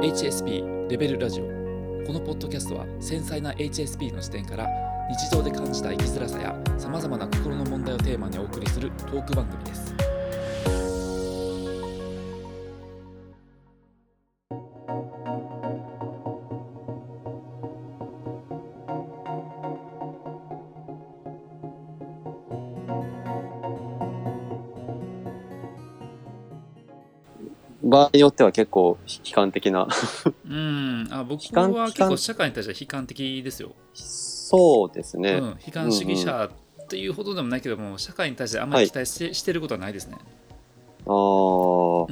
HSP レベルラジオ。このポッドキャストは繊細な HSP の視点から日常で感じた生きづらさやさまざまな心の問題をテーマにお送りするトーク番組です。場合によっては結構悲観的な。うん。あ僕は結構社会に対しては悲観的ですよ、そうですね、うん、悲観主義者っていうほどでもないけども社会に対してあんまり期待して,、してることはないですね。ああう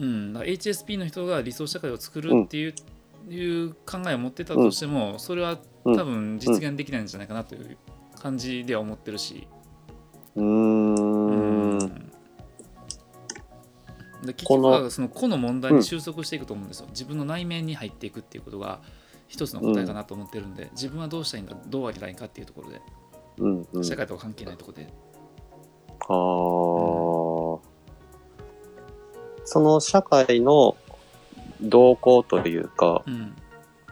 ん、HSP の人が理想社会を作るっていう,、いう考えを持ってたとしても、それは多分実現できないんじゃないかなという感じでは思ってるし、うんで結局はその個の問題に収束していくと思うんですよ、自分の内面に入っていくっていうことが一つの答えかなと思ってるんで、自分はどうしたいんだどうありたいかっていうところで、うんうん。社会とは関係ないところで、あー。その社会の動向というかうん。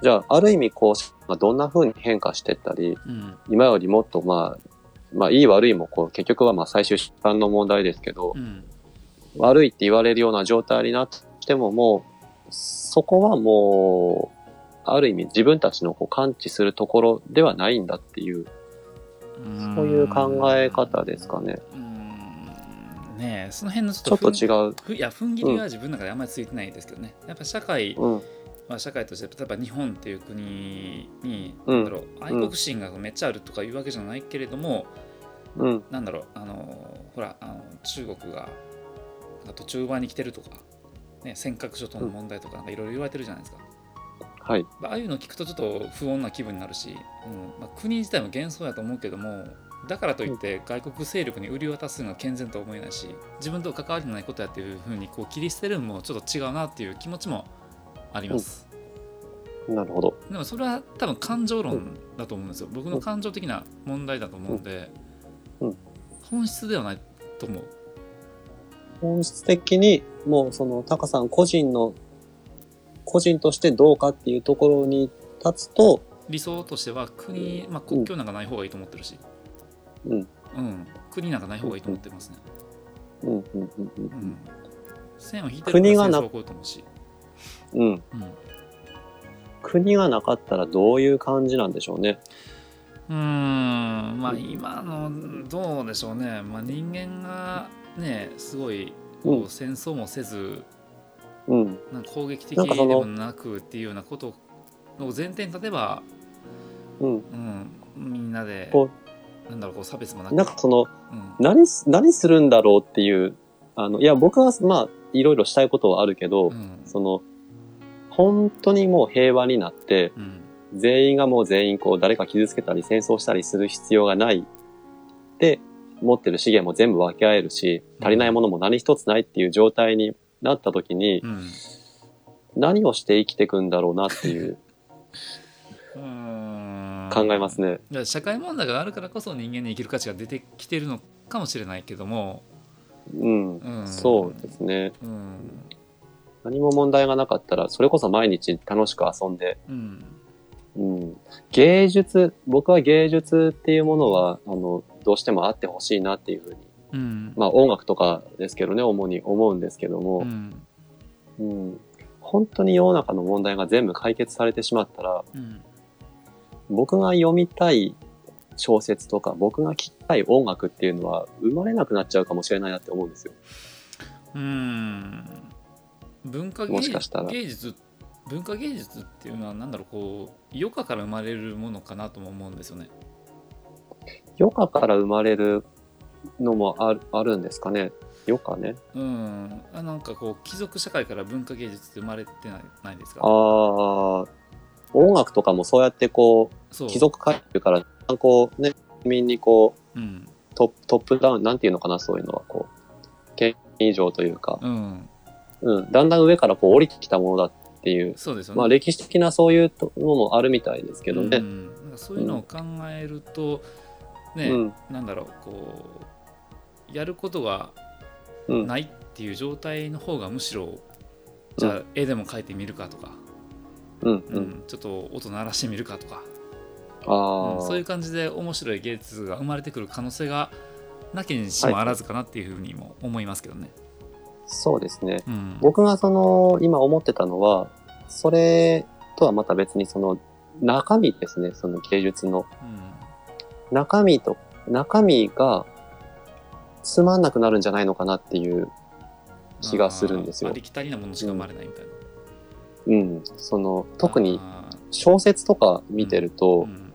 じゃあある意味こうまあどんな風に変化していったりうん。今よりもっとまあまあいい悪いもこう結局はまあ最終手段の問題ですけど、うん悪いって言われるような状態になってももうそこはもうある意味自分たちのこう感知するところではないんだっていうそういう考え方ですかね。うんねえその辺のちちょっと違う。ふいや踏ん切りは自分の中であんまりついてないですけどね、やっぱ社会うん。まあ、社会として例えば日本っていう国に、うんなんだろう愛国心がめっちゃあるとかいうわけじゃないけれども、うん。なんだろうあのほらあの中国が途中盤に来てるとか、ね、尖閣諸島の問題とかいろいろ言われてるじゃないですか、はい。まあああいうの聞くとちょっと不穏な気分になるし、うんまあ、国自体も幻想やと思うけどもだからといって外国勢力に売り渡すのは健全とは思えないし自分と関わりのないことやっていうふうにこう切り捨てるのもちょっと違うなっていう気持ちもあります。なるほど。でもそれは多分感情論だと思うんですよ。僕の感情的な問題だと思うんで、うんうん本質ではないと思う。本質的にもうそのタカさん個人の個人としてどうかっていうところに立つと、理想としては国、まあ、国境なんかない方がいいと思ってるし、うん。うん、国なんかない方がいいと思ってますね。うん。うん。うん。う。うんん、線を引いてる国がな起こると思うし、うん。うん国がなかったらどういう感じなんでしょうね。うーんまあ今のどうでしょうね、まあ、人間がねすごいこう戦争もせず、うん。なんか攻撃的でもなくっていうようなことを前提に例えば、うん。うん、みんなでこなんだろうこう差別もなう、くなんかその、うん。何す、何するんだろうっていう、あの、いや、僕はまあ、いろいろしたいことはあるけど、うん。その、本当にもう平和になって、うん。全員がもう全員こう誰か傷つけたり戦争したりする必要がない。で持ってる資源も全部分け合えるし足りないものも何一つないっていう状態になった時にうん。何をして生きていくんだろうなっていう 考えますね。社会問題があるからこそ人間に生きる価値が出てきてるのかもしれないけども、うん、うん、そうですね。うん。何も問題がなかったらそれこそ毎日楽しく遊んで、うん。うん、芸術僕は芸術っていうものはあのどうしてもあってほしいなっていうふうに。うん。まあ音楽とかですけどね主に思うんですけども、うん。うん、本当に世の中の問題が全部解決されてしまったら、うん。僕が読みたい小説とか、僕が聴きたい音楽っていうのは生まれなくなっちゃうかもしれないなって思うんですよ。うん。文化芸術文化芸術っていうのは何だろうこう余暇から生まれるものかなとも思うんですよね。余暇から生まれるのもあるあるんですかね？余暇ね。うん、あなんかこう貴族社会から文化芸術って生まれてないないですか？ああ、音楽とかもそうやってこう、貴族階級から、こうね、国民にこう、うんトップトップダウン、なんていうのかな、そういうのは、こう、権威以上というか、うん、うん、だんだん上からこう降りてきたものだっていう、そうですよね。まあ歴史的なそういうのもあるみたいですけどね。うん、なんかそういうのを考えると、ね、うん、なんだろうこうやることがうん、ないっていう状態の方がむしろじゃあ絵でも描いてみるかとか、うんううんん。ちょっと音鳴らしてみるかとか、ああ、うんそういう感じで面白い芸術が生まれてくる可能性がなきにしもあらずかなっていうふうにも思いますけどね。そうですね。うん、僕がその、今思ってたのは、それとはまた別にその、中身ですね、その芸術の。うん中身と、中身がつまんなくなるんじゃないのかなっていう気がするんですよあ。りきたりなものしか生まれないみたいな。うん。その、特に小説とか見てると、うん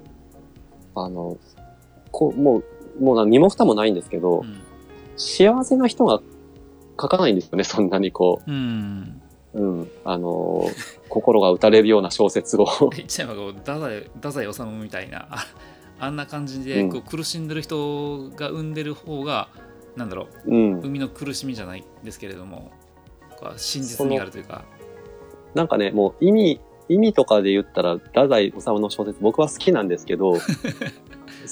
あの、こう、もう、もう身も蓋もないんですけど、うん幸せな人が書かないんですよね、そんなにこうん、う、うん、あの、心が打たれるような小説を。言っちゃえばこう太宰太宰治みたいなああんな感じでこう苦しんでる人が生んでる方が、なんだろううん。生みの苦しみじゃないですけれども真実味があるというかなんかね、もう意味、意味とかで言ったら、太宰治の小説、僕は好きなんですけど、好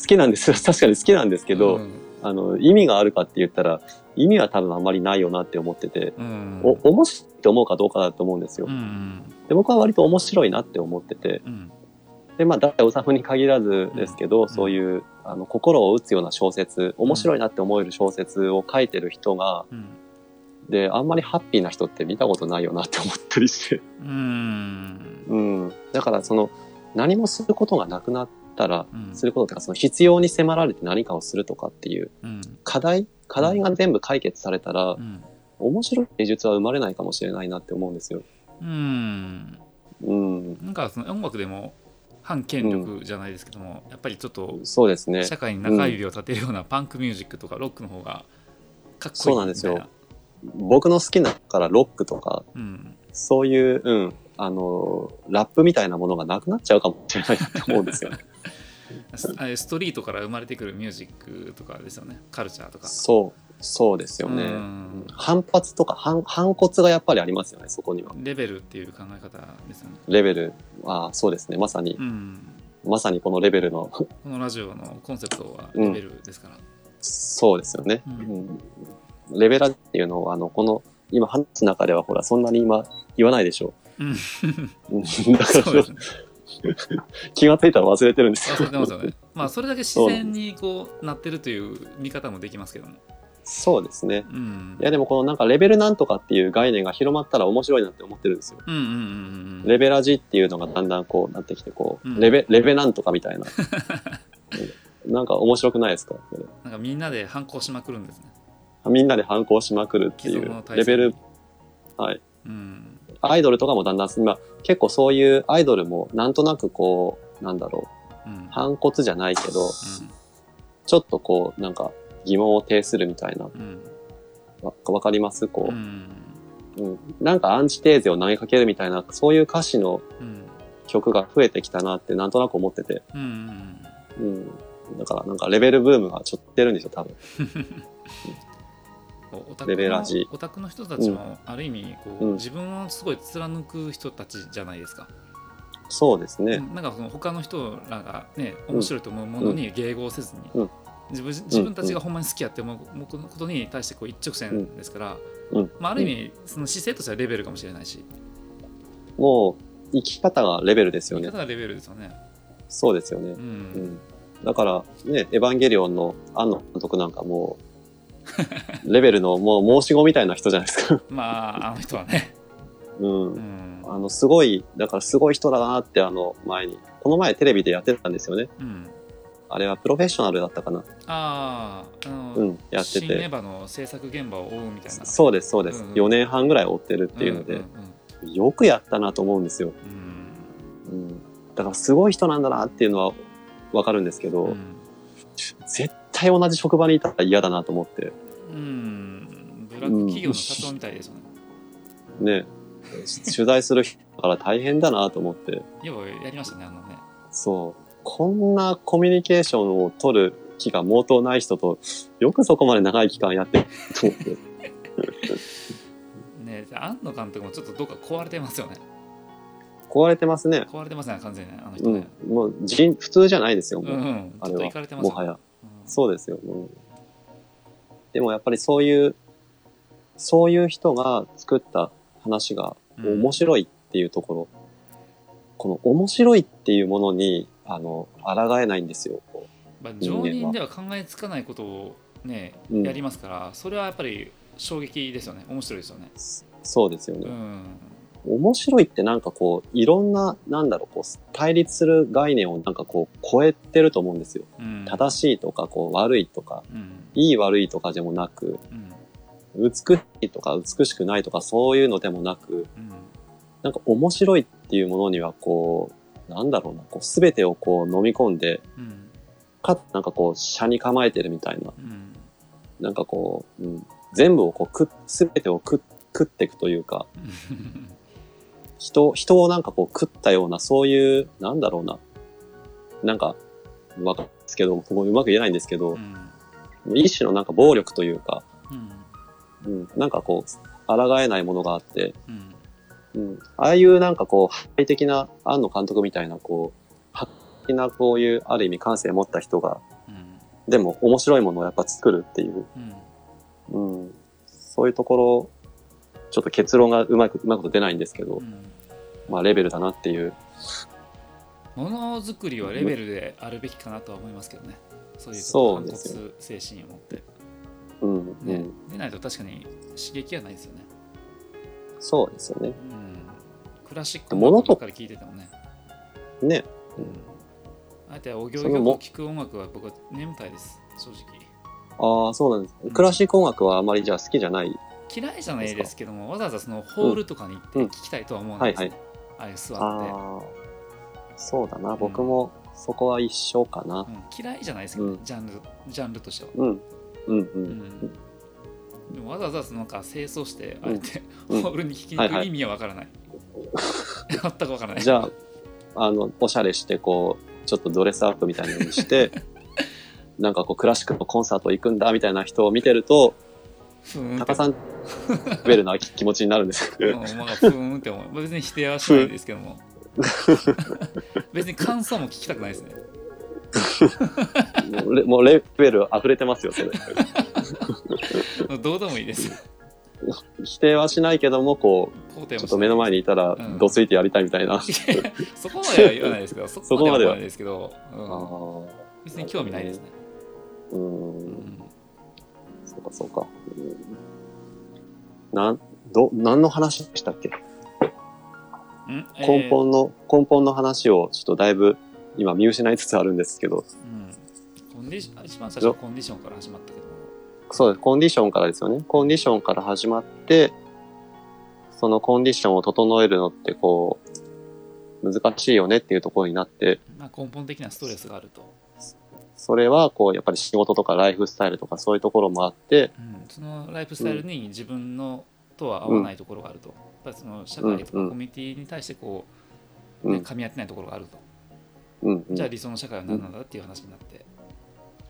きなんですよ。確かに好きなんですけど、うんあの、意味があるかって言ったら、意味は多分あんまりないよなって思ってて、うんお、面白いって思うかどうかだと思うんですよう。んで、僕は割と面白いなって思ってて、うんで、まあ、太宰治に限らずですけど、ん。そういう、あの、心を打つような小説、面白いなって思える小説を書いてる人が、うん。で、あんまりハッピーな人って見たことないよなって思ったりして。うん。うん。だから、その、何もすることがなくなったら、うん。することっていうか、その必要に迫られて何かをするとかっていううん。課題課題が全部解決されたら、うん。面白い芸術は生まれないかもしれないなって思うんですよ。うん。うん。なんかその音楽でも反権力じゃないですけども、やっぱりちょっとそうですね。社会に中指を立てるようなパンクミュージックとかロックの方がかっこいいそうなんですよ。僕の好きなからロックとか、うん、そういう、うん、あの、ラップみたいなものがなくなっちゃうかもしれないなって思うんですよね。ストリートから生まれてくるミュージックとかですよね。カルチャーとか。そう、そうですよね。うん反発とか反、反骨がやっぱりありますよね、そこには。レベルっていう考え方ですよね、レベル、ああ、そうですね。まさに、うん、まさにこのレベルの、このラジオのコンセプトはレベルですから、そうですよね。うんうんレベラっていうのを、あの、この、今話す中ではほら、そんなに今言わないでしょ。うん、うんだからね気がついたら忘れてるんですよ。忘れてますよねまあそれだけ自然にこうなってるという見方もできますけども、そうですね。うん、いやでもこのなんかレベルなんとかっていう概念が広まったら面白いなって思ってるんですよ。うんうんうんうんレベラジっていうのがだんだんこうなってきて、こう、うん。レベ、レベなんとかみたいな。う んなんか面白くないですか？なんかみんなで反抗しまくるんですね。みんなで反抗しまくるっていうレベル、はい。うん。アイドルとかもだんだん、今結構そういうアイドルもなんとなくこう、なんだろう、うん。反骨じゃないけど、ちょっとこう、なんか疑問を呈するみたいな、うん。わわかります？こう、うん。うん。なんかアンチテーゼを投げかけるみたいな、そういう歌詞のうん。曲が増えてきたなってなんとなく思ってて、うんうんうん。だからなんかレベルブームがちょっと出るんですよ、多分。レベのラジオタクの人たちもある意味こう、うん。自分をすごい貫く人たちじゃないですか、そうですね。うん。なんかその他の人らがね面白いと思うものに迎合せずに、うん自分自分たちがほんまに好きやって思うことに対してこう一直線ですから、うんまあ、ある意味その姿勢としてはレベルかもしれないしもう、生き方がレベルですよね言い方。がレベルですよね。そうですよねう。んうん。だから、ね、エヴァンゲリオンの庵野監督なんかもう、レベルのもう申し子みたいな人じゃないですか。まああの人はね、うんう。んあの、すごい、だからすごい人だなって、あの、前に、この前テレビでやってたんですよね。うん、あれはプロフェッショナルだったかな。あーあの、うん、やってて。新エヴァの制作現場を追うみたいな。そうです、そうです。うんうん4年半ぐらい追ってるっていうので、んんよくやったなと思うんですよ。うんうん。だからすごい人なんだなっていうのはわかるんですけど、うん絶対同じ職場にいたら嫌だなと思って、うんブラック企業の社長みたいですよね。ね、取材する人だから大変だなと思って、ようやりましたね、あのね。そう。こんなコミュニケーションを取る気が毛頭ない人と、よくそこまで長い期間やってると思って。ね庵野監督もちょっとどっか壊れてますよね。壊れてますね。壊れてますね、完全にね、あの人うねん。。もう人、普通じゃないですよ、もう。うんうん。あれはもはや。うんそうですよ。うんでもやっぱりそういう、そういう人が作った話がうん面白いっていうところ。この面白いっていうものに、あの、抗えないんですよ。こまあ、常人では考えつかないことをね、うん。やりますからそれはやっぱり衝撃ですよね。面白いですよね。うそうですよね。うん。面白いってなんかこう、いろんな、なんだろう、こう、対立する概念をなんかこう、超えてると思うんですよ。うん。正しいとか、こう、悪いとか、うん。いい悪いとかでもなく、うん。美しいとか美しくないとかそういうのでもなく、うん。なんか面白いっていうものにはこう、なんだろうな、こう、すべてをこう飲み込んで、うん。かつなんかこう、車に構えてるみたいな、うん。なんかこう、うん、全部をこう、く、すべてを食食っていくというか、人、人をなんかこう食ったような、そういう、なんだろうな。なんか、わかるんですけど、ここうまく言えないんですけどう、ん。一種のなんか暴力というか、うん。うん、なんかこう、抗えないものがあって、うんうん、ああいうなんかこう、破壊的な、庵野監督みたいな、こう、破壊的なこういう、ある意味感性を持った人が、うん。でも面白いものをやっぱ作るっていう、うん。うん、そういうところ、ちょっと結論がうまく、うまくと出ないんですけど、うん。まあレベルだなっていう、ものづくりはレベルであるべきかなとは思いますけどね。そういうそう反骨精神を持って、うん、うね。ん、でないと確かに刺激はないですよね、そうですよね。うん、クラシック物と音楽ばっかり聴いててもね、ね、うん、あえてお行儀よく聴く音楽は僕は眠たいです。正直。ああ、そうなんです。クラシック音楽はあまりじゃあ好きじゃない。嫌いじゃないですけどもわざわざそのホールとかに行ってうん。聴きたいとは思わないです。ね、はい。ああいう座って、ああ、そうだな。僕もそこは一緒かな。うん。嫌いじゃないですけど、ねうん。ジャンルジャンルとしては、うん、うん、う。うん。ん。でもわざわざそのなんか清掃してあえて、うん。ホールに聴きに行く意味はわからない、全くわからない。じゃあ、あの、おしゃれして、こう、ちょっとドレスアップみたいなのにして、なんかこう、クラシックのコンサート行くんだ、みたいな人を見てると、タカさん、レベルな気気持ちになるんです。うんまあふーんって思う。別に否定はしないですけども。別に感想も聞きたくないですね。もうレもうレベル溢れてますよ、それ。どうでもいいです否定はしないけども、こう、ちょっと目の前ににいたらうん、どついてやりたいみたいな。そこまでは言わないですけどそこまでは言わないですけど、あうん。ー別に興味ないですね、う。うん。んそうか、そうか。うん。なん、ど、何の話でしたっけ？うん？えー。根本の、根本の話をちょっとだいぶ今見失いつつあるんですけど、うん。コンディション一番最初はコンディションから始まったけど。もそうです。コンディションからですよね。コンディションから始まって、そのコンディションを整えるのってこう、難しいよねっていうところになって、まあ、根本的なストレスがあると、それはこう、やっぱり仕事とかライフスタイルとかそういうところもあって、うん、そのライフスタイルに自分のとは合わないところがあると、やっぱりその社会とかコうんうん。ミュニティに対してこう、うん、ね噛み合ってないところがあると、うん、うん。じゃあ理想の社会は何なんだっていう話になって、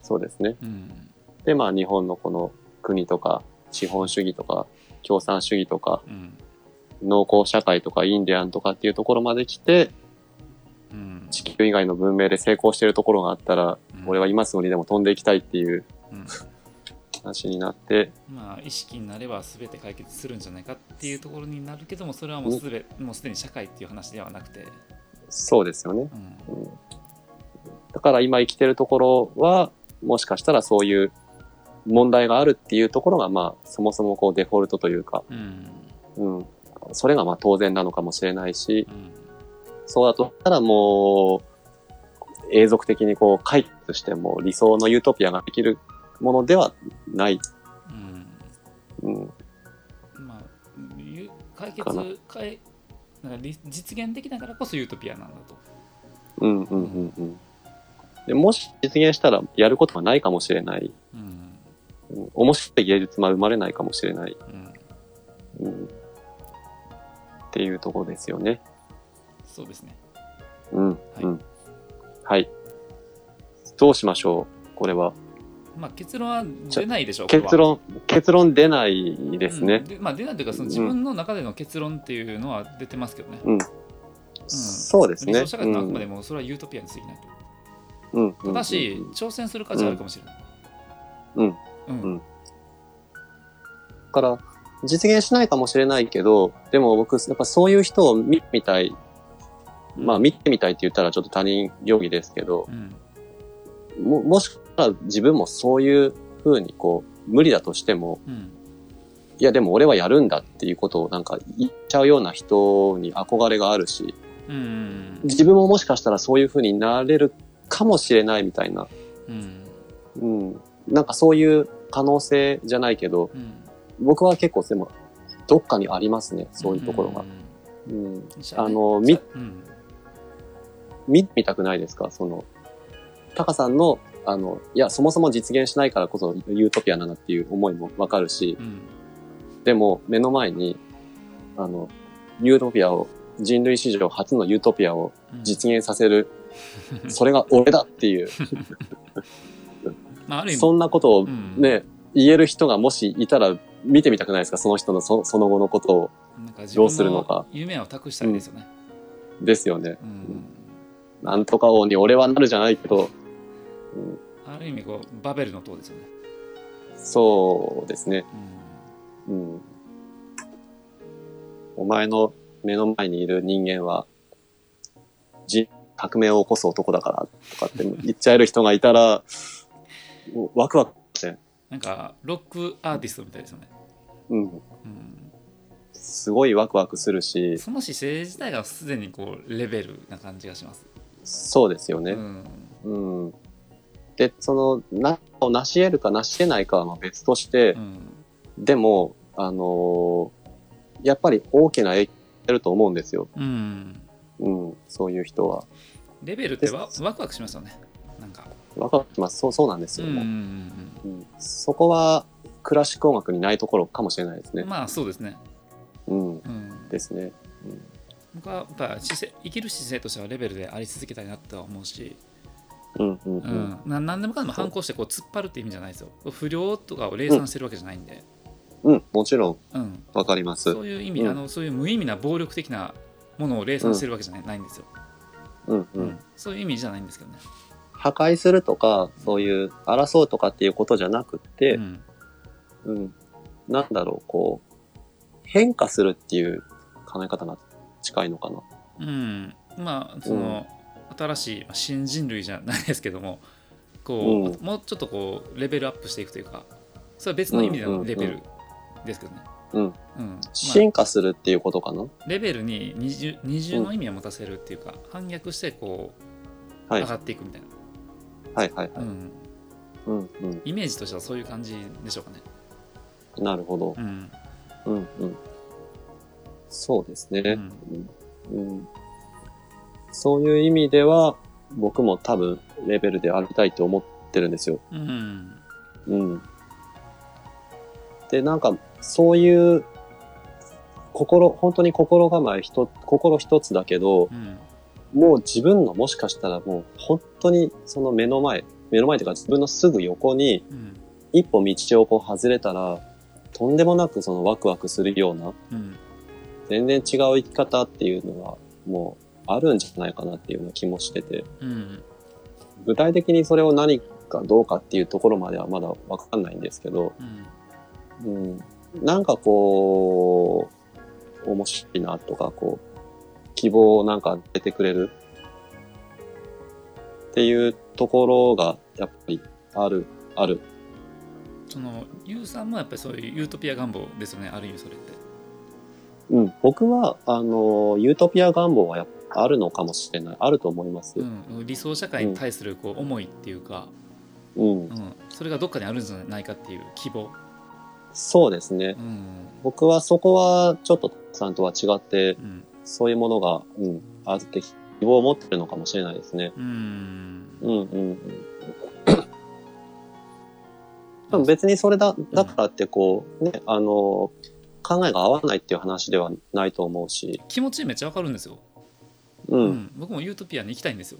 そうですね。うんで、まあ日本のこの国とか、資本主義とか、共産主義とか、うん。農耕社会とかインディアンとかっていうところまで来て、うん。地球以外の文明で成功しているところがあったら、うん。俺は今すぐにでも飛んでいきたいっていううん。話になって、まあ、意識になれば全て解決するんじゃないかっていうところになるけどもそれはもうすべ、もうすでに社会っていう話ではなくて、そうですよね。うん。うん。だから今生きてるところは、もしかしたらそういう問題があるっていうところが、まあ、そもそもこうデフォルトというか、うんうん。それがまあ当然なのかもしれないし、うんそうだとしたらもう、永続的にこう解決しても理想のユートピアができるものではない。うんうん。まあゆ解決かいなんかり実現的だからこそユートピアなんだと。うんうんうんうん。でもし実現したらやることはないかもしれない。うんうん、面白い芸術は生まれないかもしれない。うん、うん。っていうところですよね。そうですね。うん。はいうん。はい。どうしましょうこれは。まあ結論は出ないでしょう結論、結論出ないですねうん。でまあ出ないというかその自分の中での結論っていうのは出てますけどね。うん。そうですね。理想社会のあくまでも。もそれはユートピアに過ぎないと。うん。ただし、挑戦する価値はあるかもしれない。うん。うん。うん。だから、実現しないかもしれないけど、でも僕、やっぱそういう人を見みたい。まあ見てみたいって言ったらちょっと他人行儀ですけどう、ん。も、もしかしたら自分もそういう風にこう、無理だとしても、うん。いやでも俺はやるんだっていうことをなんか言っちゃうような人に憧れがあるし、うんうん。自分ももしかしたらそういう風になれるかもしれないみたいな、うん。うん。なんかそういう可能性じゃないけど、うん。僕は結構でも、どっかにありますね、そういうところが。うん。あの、み、うん。見たくないですか？その、タカさんの、あの、いや、そもそも実現しないからこそユートピアなんだっていう思いもわかるし、うん。でも目の前に、あの、ユートピアを、人類史上初のユートピアをうん。実現させる、それが俺だっていう、まあある意味そんなことをうんね、言える人がもしいたら見てみたくないですか？その人のそその後のことを。どうするのか分夢を託したいですよね。ですよね。うんなんとか王に俺はなるじゃないけど、うんある意味こうバベルの塔ですよね。そうですね。うんうん。お前の目の前にいる人間は、じ革命を起こす男だからとかって言っちゃえる人がいたら、ワクワクして、なんかロックアーティストみたいですよね。うん。うんすごいワクワクするし、その姿勢自体がすでにこうレベルな感じがします。そうですよね。うんうん。で、その、な、を成し得るか成し得ないかはまあ別としてう、んでも、あのーやっぱり大きな影響ると思うんですよ。うんうん、そういう人は。レベルってワワクワクしますよね。なんか。ワクワクします。そう、そうなんですよ、うんうんうんそこは、クラシック音楽にないところかもしれないですね。うんまあそうですね。うん、うん、ですね。僕はやっぱ姿勢生きる姿勢としてはレベルであり続けたいなとは思うし、うん、うん、う。うんん、な何でもかんでも反抗してこう突っ張るって意味じゃないですよ。不良とかを冷散してるわけじゃないんで、うん、もちろん、うん、わかります。そういう意味、うんあのそういう無意味な暴力的なものを冷散してるわけじゃない,、ないんですよ、うん、ううんん。そういう意味じゃないんですけどね。破壊するとか、そういう争うとかっていうことじゃなくって、うん。うん、なんだろう、こう、変化するっていう考え方が近いのかな。うん、まあその、新しいまあ新人類じゃないですけどもこう、うん。もうちょっとこうレベルアップしていくというかそれは別の意味でのレベルですけどね、うん。うん。ま進化するっていうことかな。あ、レベルに二重二重の意味を持たせるっていうか、反逆してこうはい。上がっていくみたいな、はい、はい、はい。うん、うん、うん。イメージとしてはそういう感じでしょうかね。なるほど。うんうん、うん。そうですね。うんうんうんそういう意味では、僕も多分レベルでありたいと思ってるんですよ。うんうん。で、なんか、そういう、心、本当に心構え一つ、心一つだけどう、んもう自分のもしかしたらもう本当にその目の前、目の前というか自分のすぐ横に一歩道をこう外れたら、とんでもなくそのワクワクするような、全然違う生き方っていうのがもうあるんじゃないかなっていうような気もしてて、具体的にそれを何かどうかっていうところまではまだわかんないんですけど、うん、なんかこう、面白いなとか、こう、希望をなんか出てくれるっていうところがやっぱりある、ある。そのユウさんもやっぱりそういうユートピア願望ですよねある意味それって。うん、僕は、あの、ユートピア願望はやっぱあるのかもしれない。あると思います。うん、理想社会に対するこう思いっていうか、うんう。ん、それがどっかにあるんじゃないかっていう希望、そうですねう。ん僕はそこはちょっとさんとは違って、うんそういうものが、うん、あって希望を持ってるのかもしれないですね。うんうんうんうん。でも別にそれだ、だからってこう、ね、あの、考えが合わないっていう話ではないと思うし、気持ちめっちゃわかるんですよ、う。うんん僕もユートピアに行きたいんですよ、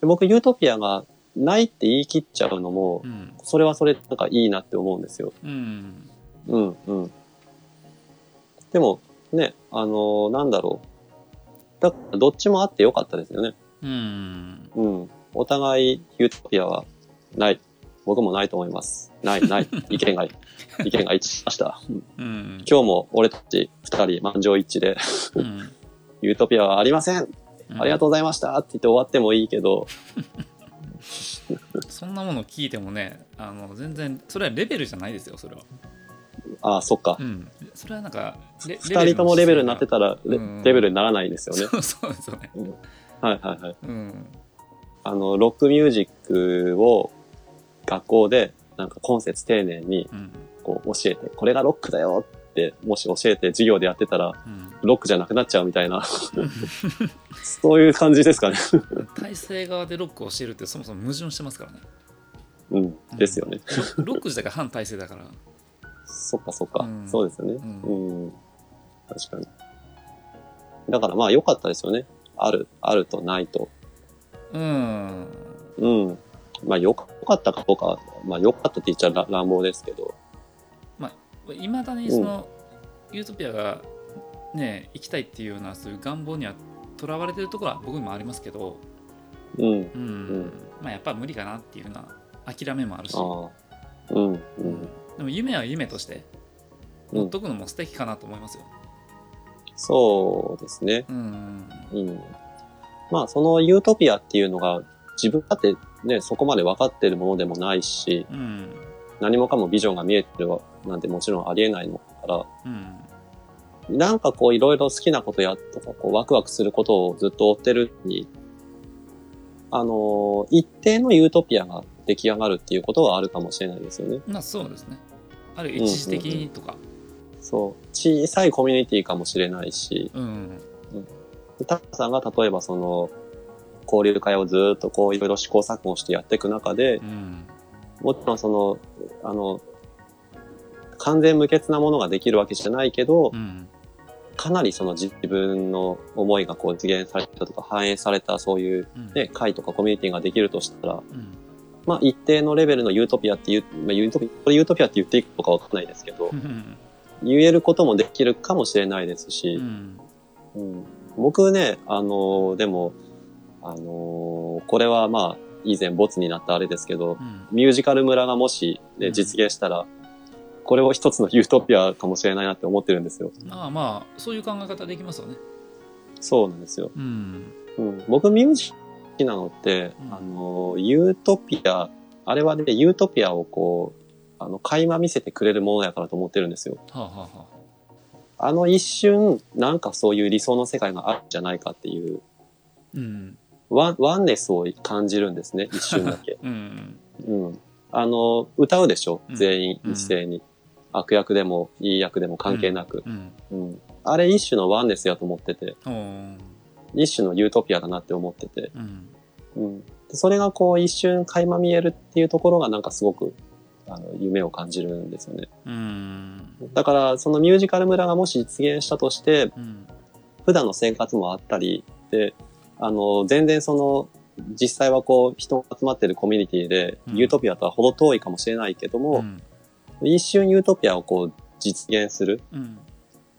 で僕、ユートピアがないって言い切っちゃうのもう、んそれはそれなんかいいなって思うんですよ。うんうんうん。でも、ね、あのなんだろう。だから、どっちもあってよかったですよね。うんうん。お互いユートピアはない。僕もないと思います。ない、ない。意見が、意見が一致しました。うんうん今日も俺たち二人満場一致で、うんユートピアはありませんありがとうございましたって言って終わってもいいけど、そんなもの聞いてもねあの全然それはレベルじゃないですよそれはああ、そっかう。んそれはなんかレ二人ともレベルになってたら、レうんレベルにならないですよね。そうそうですよねはいはいはい。うんあの、ロックミュージックを学校で、なんか今節丁寧にうんこう教えて、これがロックだよって、もし教えて授業でやってたら、うんロックじゃなくなっちゃうみたいな、そういう感じですかね。体制側でロックを教えるってそもそも矛盾してますからねうん。ですよね。ロック自体が反体制だからそっかそっか。うんそうですよね。ううん。確かに。だからまあ良かったですよね。ある、あるとないと。うんうん。まあ良かったかどうかは、まあ良かったって言っちゃら乱暴ですけど。いまだにその、ユートピアがね行きたいっていうようなそういう願望にはとらわれてるところは僕にもありますけど、うん。うんんまあやっぱ無理かなっていうような諦めもあるし、ああ。うん。うん。でも夢は夢としてうん持っとくのも素敵かなと思いますよ。そうですね。うんうん。まあそのユートピアっていうのが自分だってね、そこまで分かってるものでもないし、うん何もかもビジョンが見えてるなんてもちろんありえないのから、うんなんかこういろいろ好きなことやとか、こうワクワクすることをずっと追ってるに、あのー一定のユートピアが出来上がるっていうことはあるかもしれないですよね。まあそうですね。ある一時的にとか。そう。小さいコミュニティかもしれないし、うんタカさんが例えばその、交流会をずっとこういろいろ試行錯誤してやっていく中でう、んもちろんその、あの、完全無欠なものができるわけじゃないけど、うんかなりその自分の思いがこう実現されたとか反映されたそういううんね、会とかコミュニティができるとしたら、うんまあ一定のレベルのユートピアっていう、まあユートピア、これユートピアって言っていいのかわかんないですけど、うん。言えることもできるかもしれないですうし、ん。うん。僕ね、あのーでも、あのーこれはまあ以前ボツになったあれですけど、うん。ミュージカル村がもし、ね、うん。実現したら、これを一つのユートピアかもしれないなって思ってるんですよ。まあまあそういう考え方できますよね。そうなんですよ。うん。うん、僕ミュージカル好きなのって、うんあの、ユートピア、あれはね、ユートピアをこう、あの、垣間見せてくれるものやからと思ってるんですよ。はあ、はあはあ、あの一瞬、なんかそういう理想の世界があるんじゃないかっていう、うん one、 oneness を感じるんですね、一瞬だけ。うんうん。あの、歌うでしょうん全員一斉に。悪役でも、いい役でも関係なく。うんうん。あれ一種のワンネスやと思ってて、一種のユートピアだなって思ってて。うんうん。でそれがこう一瞬垣間見えるっていうところがなんかすごく、あの、夢を感じるんですよね。うん。だから、そのミュージカル村がもし実現したとして、うん。普段の生活もあったり、で、あの、全然その、実際はこう、人が集まってるコミュニティで、うん。ユートピアとは程遠いかもしれないけども、うん。一瞬ユートピアをこう、実現する、うん。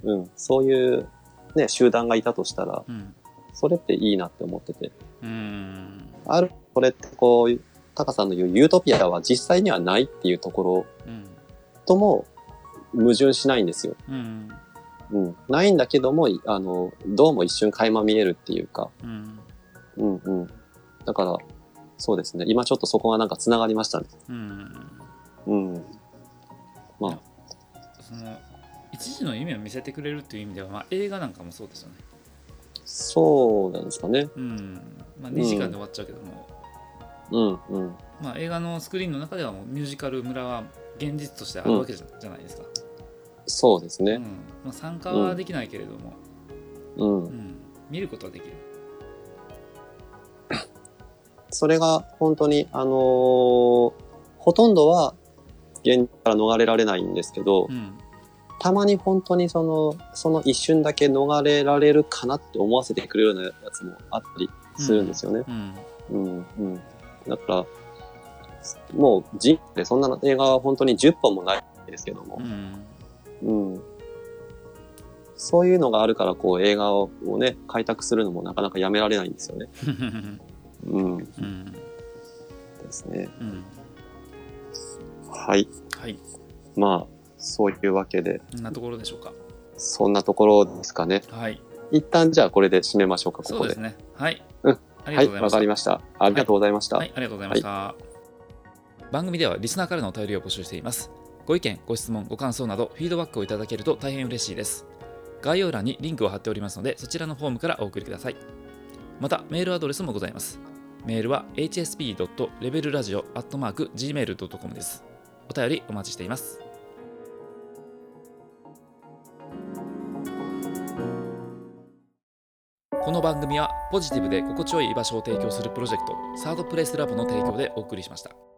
うん、そういう、ね、集団がいたとしたら、うん。それっていいなって思ってて。うんある、これってこう、タカさんの言うユートピアは実際にはないっていうところうんとも矛盾しないんですよ。うんうん。ないんだけども、いあの、どうも一瞬垣間見えるっていうか、うんうんうん。だから、そうですね。今ちょっとそこがなんか繋がりましたね。うんうん。まあ、その一時の夢を見せてくれるっていう意味では、まあ、映画なんかもそうですよね。そうなんですかね。うんまあ、2時間で終わっちゃうけども、うんうん。まあ、映画のスクリーンの中ではもうミュージカル村は現実としてあるわけじゃ,、じゃないですか、そうですね。うんまあ、参加はできないけれども、うん。うん見ることはできる。それが本当に、あのーほとんどは現実から逃れられないんですけど、うんたまに本当にその、その一瞬だけ逃れられるかなって思わせてくれるようなやつもあったりするんですよね。うんうん、うん。だから、もう人生でそんな映画は本当に10本もないですけどもう、んうん。そういうのがあるから、こう映画をね、開拓するのもなかなかやめられないんですよね。うん。でうんすね。うんはい。はいまあ、そういうわけで、こんなところでしょうか。そんなところですかね。はい。一旦じゃあこれで締めましょうか、ここで。そうですね。はい、うん。ありはい、わがとうございました、かりました。ありがとうございました。はい、ありがとうございました、番組ではリスナーからのお便りを募集しています。ご意見ご質問ご感想などフィードバックをいただけると大変嬉しいです。概要欄にリンクを貼っておりますのでそちらのフォームからお送りください。またメールアドレスもございます。メールは hsp.levelradio.gmail.com です。お便りお待ちしていますこの番組はポジティブで心地よい居場所を提供するプロジェクトサードプレイスラボの提供でお送りしました。